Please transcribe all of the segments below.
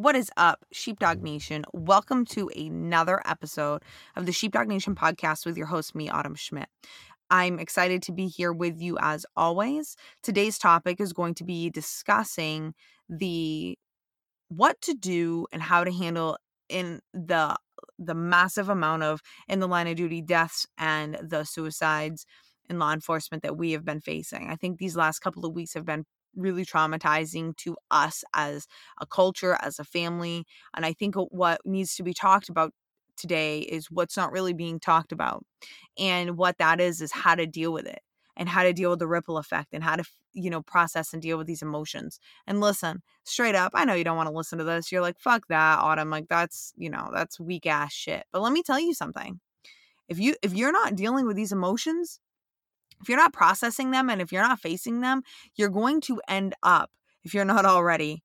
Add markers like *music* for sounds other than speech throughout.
What is up, Sheepdog Nation? Welcome to another episode of the Sheepdog Nation podcast with your host, me, Autumn Schmidt. I'm excited to be here with you as always. Today's topic is going to be discussing the what to do and how to handle in the the massive amount of in the line of duty deaths and the suicides in law enforcement that we have been facing. I think these last couple of weeks have been really traumatizing to us as a culture, as a family. And I think what needs to be talked about today is what's not really being talked about. And what that is, is how to deal with it and how to deal with the ripple effect and how to, you know, process and deal with these emotions. And listen, straight up, I know you don't want to listen to this. You're like, fuck that, Autumn. Like, that's, you know, that's weak ass shit. But let me tell you something. If you if you're not dealing with these emotions, if you're not processing them and if you're not facing them, you're going to end up, if you're not already,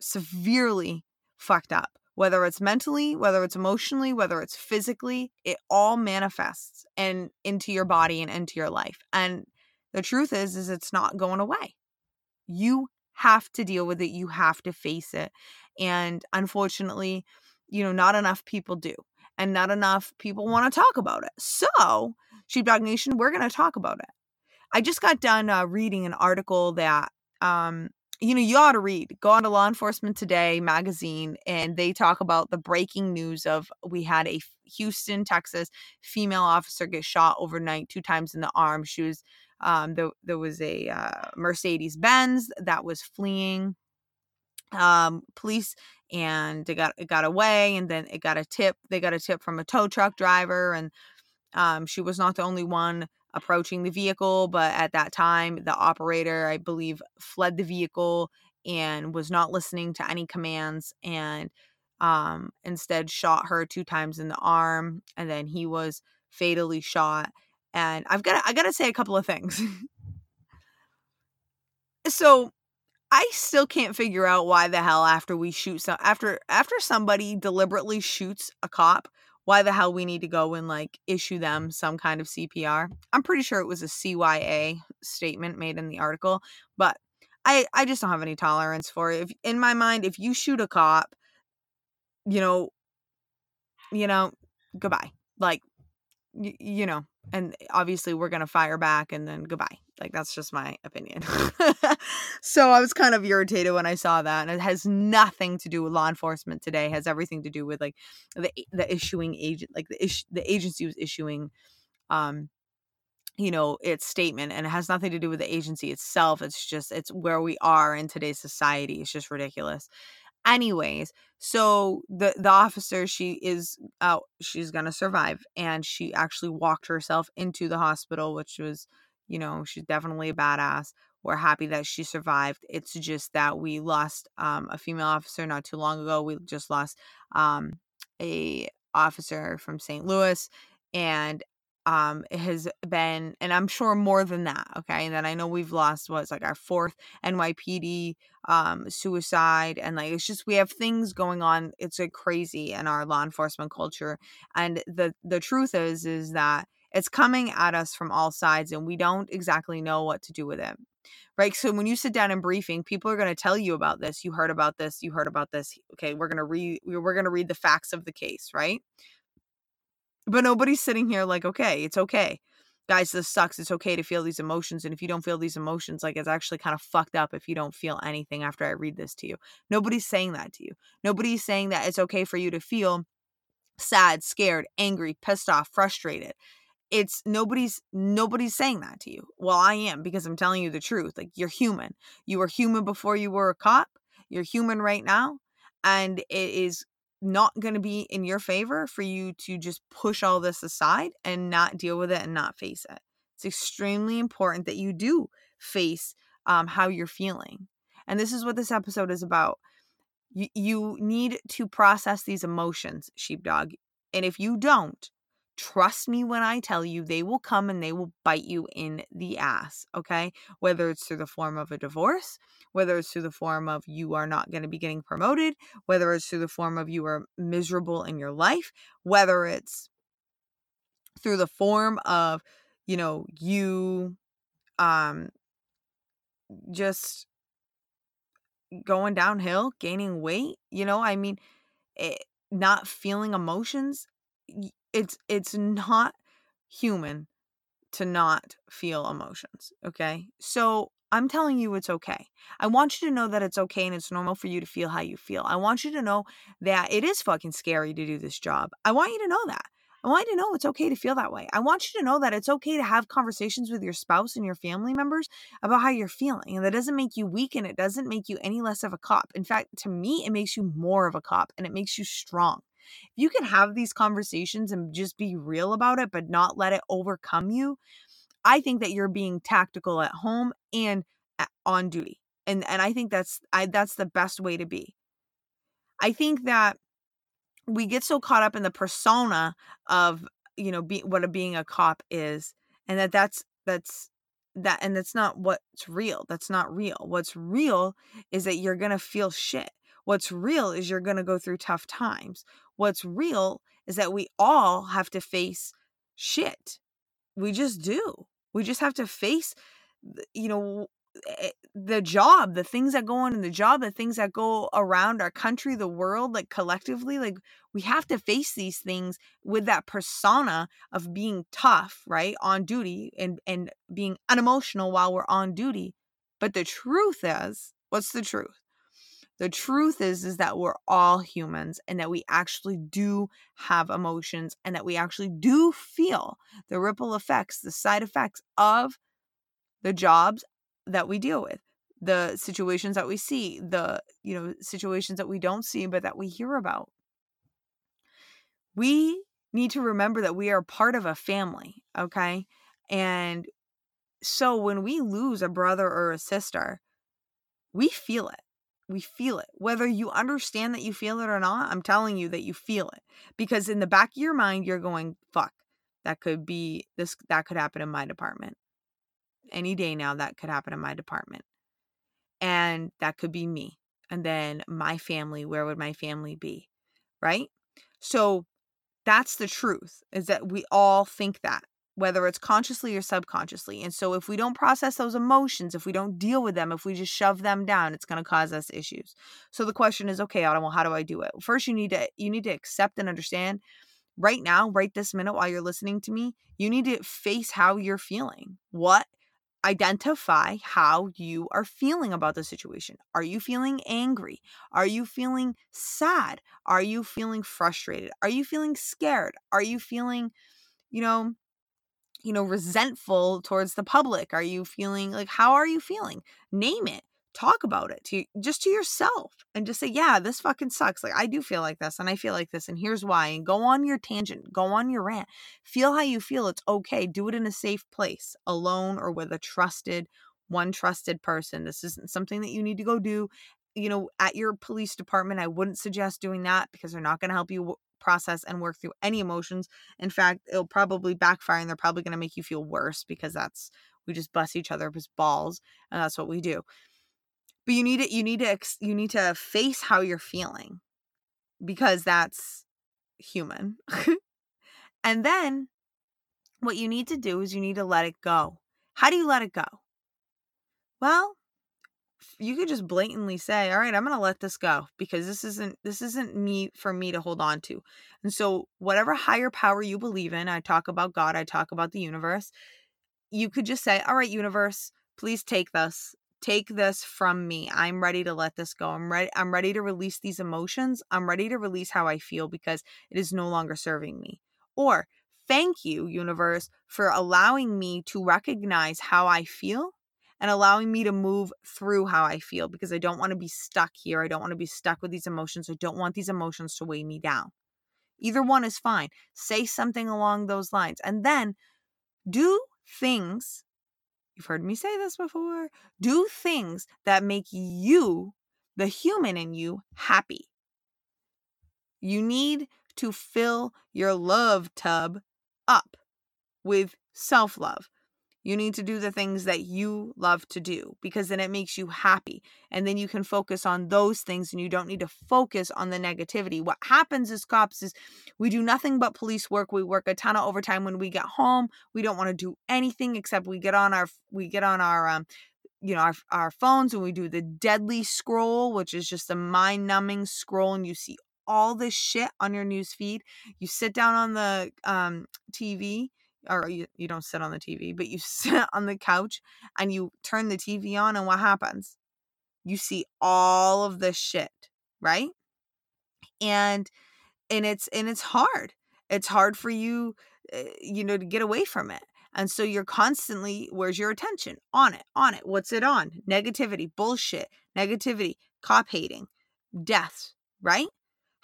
severely fucked up. Whether it's mentally, whether it's emotionally, whether it's physically, it all manifests and into your body and into your life. And the truth is is it's not going away. You have to deal with it. You have to face it. And unfortunately, you know, not enough people do and not enough people want to talk about it. So, Sheepdog Nation, we're going to talk about it. I just got done uh, reading an article that, um, you know, you ought to read. Go on to Law Enforcement Today magazine, and they talk about the breaking news of we had a Houston, Texas female officer get shot overnight two times in the arm. She was, um, there, there was a uh, Mercedes Benz that was fleeing um, police and it got it got away and then it got a tip they got a tip from a tow truck driver and um, she was not the only one approaching the vehicle but at that time the operator i believe fled the vehicle and was not listening to any commands and um, instead shot her two times in the arm and then he was fatally shot. And i've got i got to say a couple of things. *laughs* So I still can't figure out why the hell after we shoot some after after somebody deliberately shoots a cop, why the hell we need to go and like issue mm. them some kind of CPR. I'm pretty sure it was a CYA statement made in the article, but I I just don't have any tolerance for it. If in my mind if you shoot a cop, you know, you know, goodbye. Like y- you know, and obviously we're going to fire back and then goodbye. Like that's just my opinion. *laughs* so I was kind of irritated when I saw that and it has nothing to do with law enforcement today. It has everything to do with like the the issuing agent like the ish, the agency was issuing um you know its statement and it has nothing to do with the agency itself it's just it's where we are in today's society it's just ridiculous anyways so the the officer she is out she's gonna survive and she actually walked herself into the hospital which was you know she's definitely a badass. We're happy that she survived. It's just that we lost um, a female officer not too long ago. We just lost um, a officer from st louis and um it has been and i'm sure more than that okay and then i know we've lost what's like our fourth nypd um suicide and like it's just we have things going on it's like crazy in our law enforcement culture and the the truth is is that it's coming at us from all sides and we don't exactly know what to do with it right? So when you sit down in briefing people are going to tell you about this you heard about this you heard about this okay we're going to read we're going to read the facts of the case right but nobody's sitting here like, okay, it's okay. Guys, this sucks. It's okay to feel these emotions. And if you don't feel these emotions, like it's actually kind of fucked up if you don't feel anything after I read this to you. Nobody's saying that to you. Nobody's saying that it's okay for you to feel sad, scared, angry, pissed off, frustrated. It's nobody's nobody's saying that to you. Well, I am because I'm telling you the truth. Like you're human. You were human before you were a cop. You're human right now. And it is not going to be in your favor for you to just push all this aside and not deal with it and not face it. It's extremely important that you do face um, how you're feeling. And this is what this episode is about. You, you need to process these emotions, sheepdog. And if you don't, Trust me when I tell you, they will come and they will bite you in the ass, okay? Whether it's through the form of a divorce, whether it's through the form of you are not going to be getting promoted, whether it's through the form of you are miserable in your life, whether it's through the form of, you know, you um just going downhill, gaining weight, you know, I mean, it, not feeling emotions, it's it's not human to not feel emotions, okay? So I'm telling you it's okay. I want you to know that it's okay and it's normal for you to feel how you feel. I want you to know that it is fucking scary to do this job. I want you to know that. I want you to know it's okay to feel that way. I want you to know that it's okay to have conversations with your spouse and your family members about how you're feeling. And that doesn't make you weak and it doesn't make you any less of a cop. In fact, to me, it makes you more of a cop and it makes you strong. If you can have these conversations and just be real about it, but not let it overcome you, I think that you're being tactical at home and on duty. And and I think that's I that's the best way to be. I think that we get so caught up in the persona of, you know, be, what a being a cop is and that that's that's that and that's not what's real. That's not real. What's real is that you're to feel shit. What's real is you're to go through tough times. What's real is that we all have to face shit. We just do. We just have to face, you know, eh, the job, the things that go on in the job, the things that go around our country, the world, like collectively, like we have to face these things with that persona of being tough, right? On duty and and being unemotional while we're on duty. But the truth is, what's the truth? The truth is is that we're all humans and that we actually do have emotions and that we actually do feel the ripple effects, the side effects of the jobs that we deal with, the situations that we see, the, you know, situations that we don't see but that we hear about. We need to remember that we are part of a family, okay? And so when we lose a brother or a sister, we feel it we feel it. Whether you understand that you feel it or not, I'm telling you that you feel it. Because in the back of your mind, you're going, fuck, that could be this, that could happen in my department. Any day now, that could happen in my department. And that could be me. And then my family, where would my family be? Right? So that's the truth is that we all think that whether it's consciously or subconsciously. And so if we don't process those emotions, if we don't deal with them, if we just shove them down, it's going to cause us issues. So the question is, okay, Autumn, well, how do I do it? First, you need to you need to accept and understand right now, right this minute while you're listening to me, you need to face how you're feeling. What identify how you are feeling about the situation. Are you feeling angry? Are you feeling sad? Are you feeling frustrated? Are you feeling scared? Are you feeling, you know, you know, resentful towards the public? Are you feeling like, how are you feeling? Name it. Talk about it to just to yourself and just say, yeah, this fucking sucks. Like, I do feel like this and I feel like this, and here's why. And go on your tangent, go on your rant. Feel how you feel. It's okay. Do it in a safe place, alone or with a trusted, one trusted person. This isn't something that you need to go do you know, at your police department, I wouldn't suggest doing that because they're not going to help you process and work through any emotions. In fact, it'll probably backfire and they're probably going to make you feel worse because that's we just bust each other balls and that's what we do. But you need to you need to you need to face how you're feeling because that's human. *laughs* and then what you need to do is you need to let it go. How do you let it go? Well, you could just blatantly say all right i'm going to let this go because this isn't this isn't me for me to hold on to. And so whatever higher power you believe in i talk about god i talk about the universe you could just say all right universe please take this take this from me. I'm ready to let this go. I'm ready i'm ready to release these emotions. I'm ready to release how i feel because it is no longer serving me. Or thank you universe for allowing me to recognize how i feel and allowing me to move through how I feel because I don't want to be stuck here. I don't want to be stuck with these emotions. I don't want these emotions to weigh me down. Either one is fine. Say something along those lines and then do things. You've heard me say this before. Do things that make you, the human in you, happy. You need to fill your love tub up with self love. You need to do the things that you love to do because then it makes you happy. And then you can focus on those things and you don't need to focus on the negativity. What happens as cops is we do nothing but police work. We work a ton of overtime when we get home. We don't want to do anything except we get on our we get on our um you know our, our phones and we do the deadly scroll which is just a mind-numbing scroll and you see all this shit on your news feed you sit down on the um, tv or you, you don't sit on the tv but you *laughs* sit on the couch and you turn the tv on and what happens you see all of this shit right and and it's and it's hard it's hard for you uh, you know to get away from it and so you're constantly, where's your attention? On it, on it. What's it on? Negativity, bullshit, negativity, cop hating, deaths, right?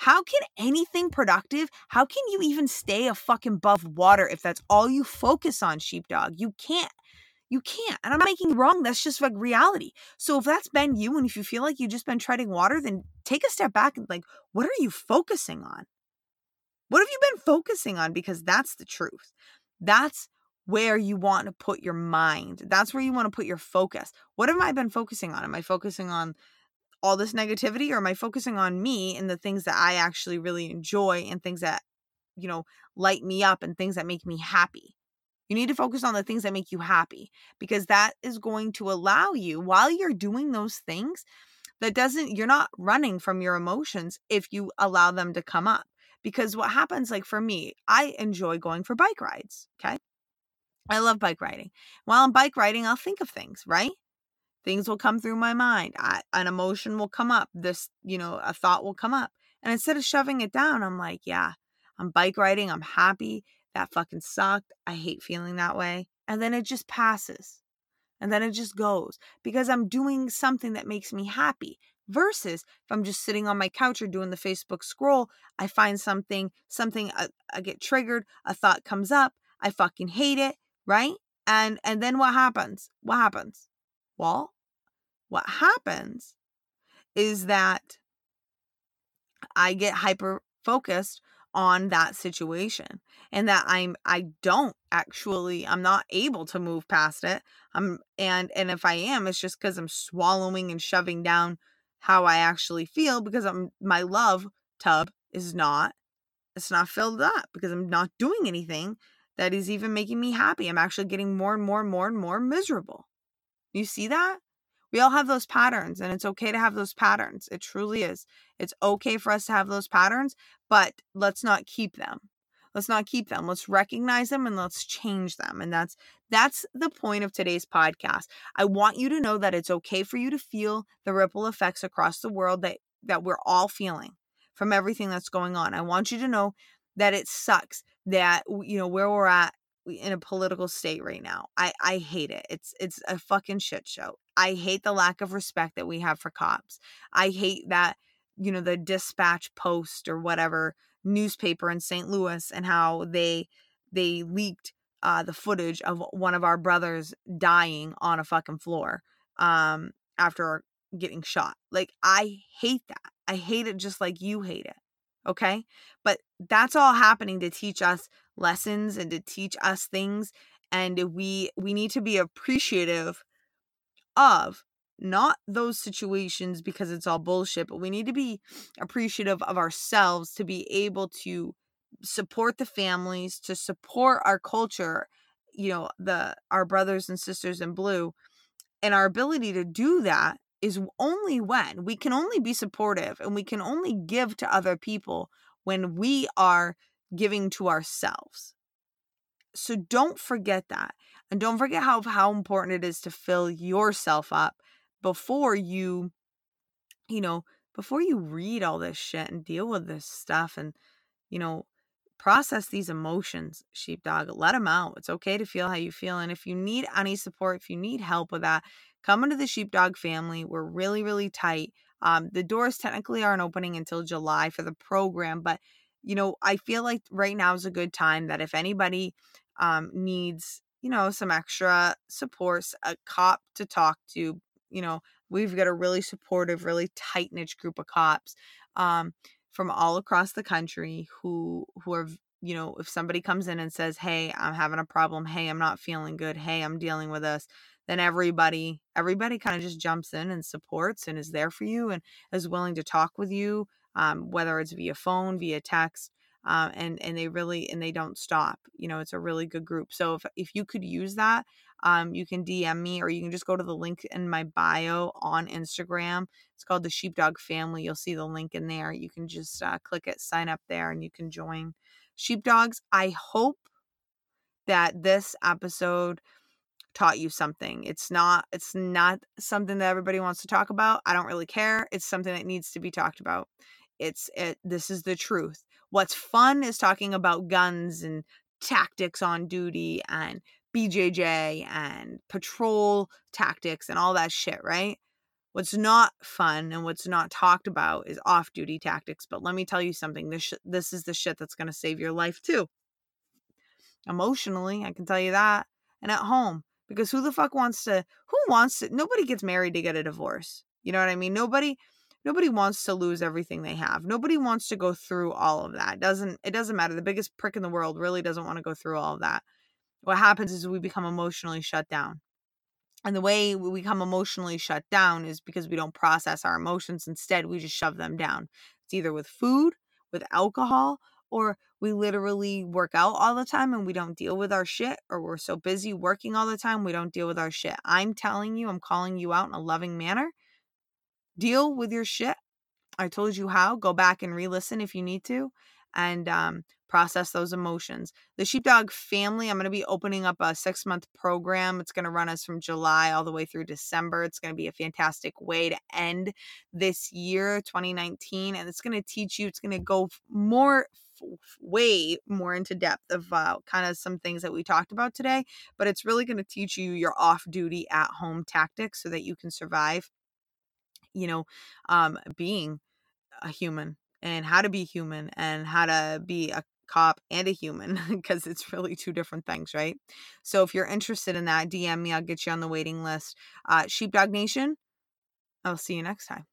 How can anything productive, how can you even stay a fucking above water if that's all you focus on, sheepdog? You can't. You can't. And I'm not making wrong. That's just like reality. So if that's been you and if you feel like you've just been treading water, then take a step back and like, what are you focusing on? What have you been focusing on? Because that's the truth. That's where you want to put your mind. That's where you want to put your focus. What have I been focusing on? Am I focusing on all this negativity or am I focusing on me and the things that I actually really enjoy and things that, you know, light me up and things that make me happy? You need to focus on the things that make you happy because that is going to allow you while you're doing those things that doesn't you're not running from your emotions if you allow them to come up because what happens like for me i enjoy going for bike rides okay I love bike riding. While I'm bike riding, I'll think of things, right? Things will come through my mind. I, an emotion will come up. This, you know, a thought will come up. And instead of shoving it down, I'm like, yeah, I'm bike riding. I'm happy. That fucking sucked. I hate feeling that way. And then it just passes. And then it just goes because I'm doing something that makes me happy. Versus if I'm just sitting on my couch or doing the Facebook scroll, I find something, something, I, uh, I get triggered, a thought comes up, I fucking hate it right? And and then what happens? What happens? Well, what happens is that I get hyper focused on that situation and that I'm I don't actually I'm not able to move past it. I'm and and if I am it's just cuz I'm swallowing and shoving down how I actually feel because I'm my love tub is not it's not filled up because I'm not doing anything that is even making me happy. I'm actually getting more and more and more and more miserable. You see that? We all have those patterns, and it's okay to have those patterns. It truly is. It's okay for us to have those patterns, but let's not keep them. Let's not keep them. Let's recognize them and let's change them. And that's that's the point of today's podcast. I want you to know that it's okay for you to feel the ripple effects across the world that that we're all feeling from everything that's going on. I want you to know that it sucks that you know where we're at in a political state right now. I I hate it. It's it's a fucking shit show. I hate the lack of respect that we have for cops. I hate that you know the Dispatch Post or whatever newspaper in St. Louis and how they they leaked uh, the footage of one of our brothers dying on a fucking floor um, after getting shot. Like I hate that. I hate it just like you hate it okay but that's all happening to teach us lessons and to teach us things and we we need to be appreciative of not those situations because it's all bullshit but we need to be appreciative of ourselves to be able to support the families to support our culture you know the our brothers and sisters in blue and our ability to do that is only when we can only be supportive and we can only give to other people when we are giving to ourselves. So don't forget that. And don't forget how how important it is to fill yourself up before you you know, before you read all this shit and deal with this stuff and you know, process these emotions, sheepdog. Let them out. It's okay to feel how you feel and if you need any support, if you need help with that, come into the sheepdog family. We're really, really tight. Um, the doors technically aren't opening until July for the program, but you know, I feel like right now is a good time that if anybody um, needs, you know, some extra support, a cop to talk to, you know, we've got a really supportive, really tight knit group of cops um, from all across the country who who are you know if somebody comes in and says hey i'm having a problem. Hey i'm not feeling good. Hey i'm dealing with this then everybody everybody kind of just jumps in and supports and is there for you and is willing to talk with you um, whether it's via phone via text um, and and they really and they don't stop you know it's a really good group so if, if you could use that um, you can DM me or you can just go to the link in my bio on Instagram. It's called the Sheepdog Family. You'll see the link in there. You can just uh, click it, sign up there, and you can join Sheepdogs. I hope that this episode taught you something. It's not it's not something that everybody wants to talk about. I don't really care. It's something that needs to be talked about. It's it this is the truth. What's fun is talking about guns and tactics on duty and BJJ and patrol tactics and all that shit, right? What's not fun and what's not talked about is off-duty tactics. But let me tell you something. This sh- this is the shit that's going to save your life too. Emotionally, I can tell you that. And at home, because who the fuck wants to who wants to nobody gets married to get a divorce. You know what I mean? Nobody nobody wants to lose everything they have. Nobody wants to go through all of that. It doesn't it doesn't matter. The biggest prick in the world really doesn't want to go through all of that. What happens is we become emotionally shut down. And the way we become emotionally shut down is because we don't process our emotions. Instead, we just shove them down. It's either with food, with alcohol, or we literally work out all the time and we don't deal with our shit, or we're so busy working all the time we don't deal with our shit. I'm telling you, I'm calling you out in a loving manner. Deal with your shit. I told you how. Go back and re listen if you need to. And um, process those emotions. The Sheepdog family, I'm going to be opening up a six month program. It's going to run us from July all the way through December. It's going to be a fantastic way to end this year, 2019. And it's going to teach you, it's going to go more way more into depth of uh, kind of some things that we talked about today, but it's really going to teach you your off duty at home tactics so that you can survive, you know, um, being a human and how to be human and how to be a cop and a human *laughs* because it's really two different things, right? So if you're interested in that, DM me. I'll get you on the waiting list. Uh, Sheepdog Nation, I'll see you next time.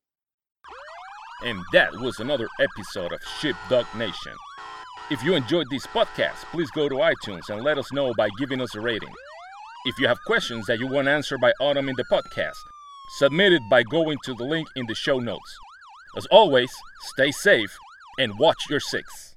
And that was another episode of Sheepdog Nation. If you enjoyed this podcast, please go to iTunes and let us know by giving us a rating. If you have questions that you want answered by Autumn in the podcast, submit it by going to the link in the show notes. As always, stay safe and watch your six.